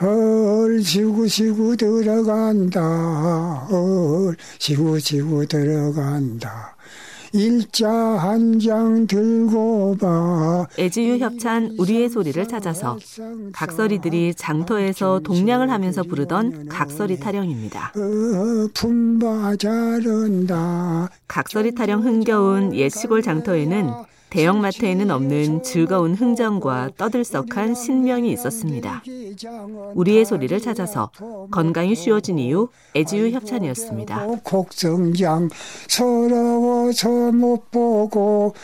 헐 지구 지구 들어간다. 헐 지구 지구 들어간다. 일자 한 장 들고 봐. 애지유 협찬 우리의 소리를 찾아서 각설이들이 장터에서 동냥을 하면서 부르던 각설이 타령입니다. 어, 품바 자른다. 각설이 타령 흥겨운 옛 시골 장터에는 대형마트에는 없는 즐거운 흥정과 떠들썩한 신명이 있었습니다. 우리의 소리를 찾아서 건강이 쉬워진 이유 애지유 협찬이었습니다. 곡성장 서러워서 못 보고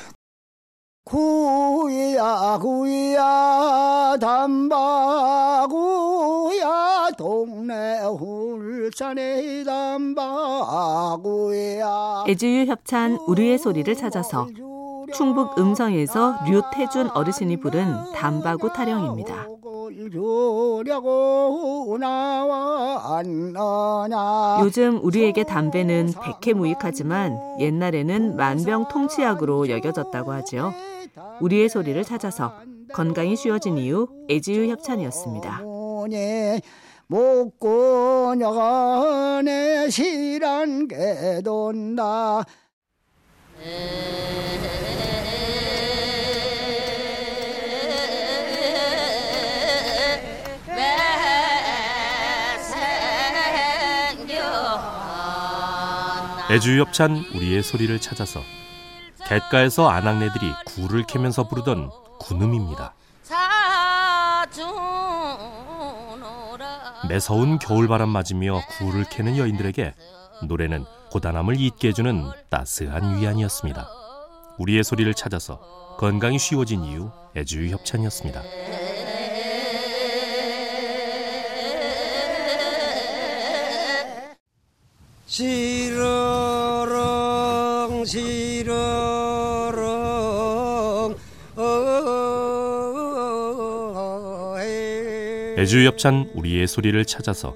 구야 구야 담바구야 동네 울산의 담바구야 애지유 협찬 우리의 소리를 찾아서 충북 음성에서 류태준 어르신이 부른 담바구 타령입니다. 요즘 우리에게 담배는 백해무익하지만 옛날에는 만병통치약으로 여겨졌다고 하지요. 우리의 소리를 찾아서 건강이 쉬워진 이유 애지유 협찬이었습니다. 먹고 나가네 실한 게 돈다 애주협찬 우리의 소리를 찾아서 갯가에서 아낙네들이 굴을 캐면서 부르던 군음입니다. 매서운 겨울바람 맞으며 굴을 캐는 여인들에게 노래는 고단함을 잊게 해주는 따스한 위안이었습니다. 우리의 소리를 찾아서 건강이 쉬워진 이유 애주 협찬이었습니다. 시러렁 시러렁 애주 협찬 우리의 소리를 찾아서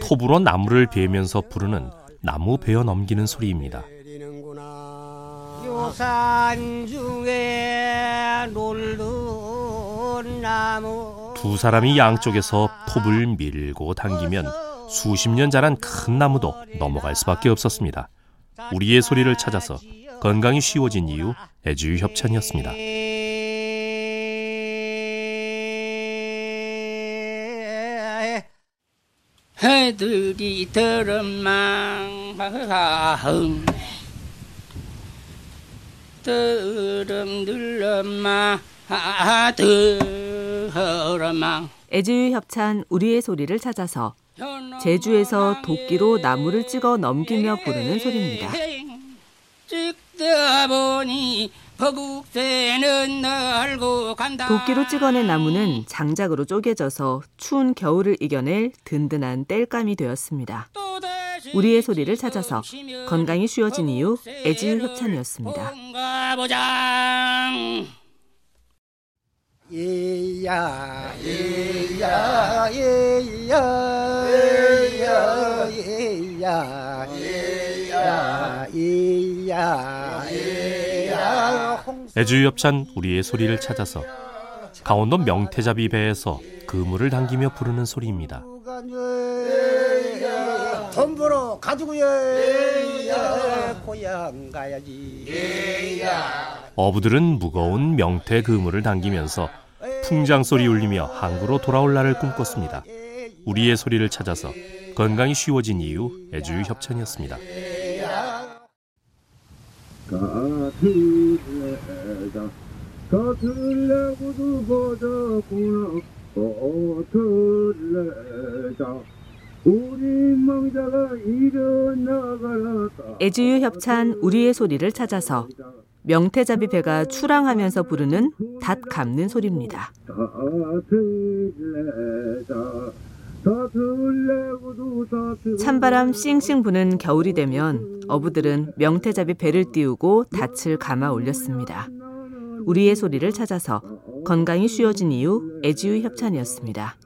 톱으로 나무를 베면서 부르는 나무 베어 넘기는 소리입니다. 요산 중에 놀던 나무 두 사람이 양쪽에서 톱을 밀고 당기면 수십 년 자란 큰 나무도 넘어갈 수밖에 없었습니다. 우리의 소리를 찾아서 건강이 쉬워진 이유 애주유 협찬이었습니다. 해들이 들음망 흥 들음 들음마 들음망 애주유 협찬 우리의 소리를 찾아서 제주에서 도끼로 나무를 찍어 넘기며 부르는 소리입니다. 찍다 보니 도끼로 찍어낸 나무는 장작으로 쪼개져서 추운 겨울을 이겨낼 든든한 땔감이 되었습니다. 우리의 소리를 찾아서 건강이 쉬워진 이유 애지 협찬이었습니다. 이야 이야 이야 이야 이야 이야 이야 애주협찬 우리의 소리를 찾아서 강원도 명태잡이 배에서 그물을 당기며 부르는 소리입니다. 돈 벌어 가지고 예 고향 가야지 어부들은 무거운 명태 그물을 당기면서 풍장 소리 울리며 항구로 돌아올 날을 꿈꿨습니다. 우리의 소리를 찾아서 건강이 쉬워진 이유 애주유 협찬이었습니다. 가틀레다. 가틀레고도 보자꾸나 가틀레다 우리 망자가 일어나가라. 애주유 협찬 우리의 소리를 찾아서 명태잡이 배가 출항하면서 부르는 닷 감는 소리입니다. 찬바람 싱싱 부는 겨울이 되면 어부들은 명태잡이 배를 띄우고 닻을 감아 올렸습니다. 우리의 소리를 찾아서 건강이 쉬워진 이유 애지유 협찬이었습니다.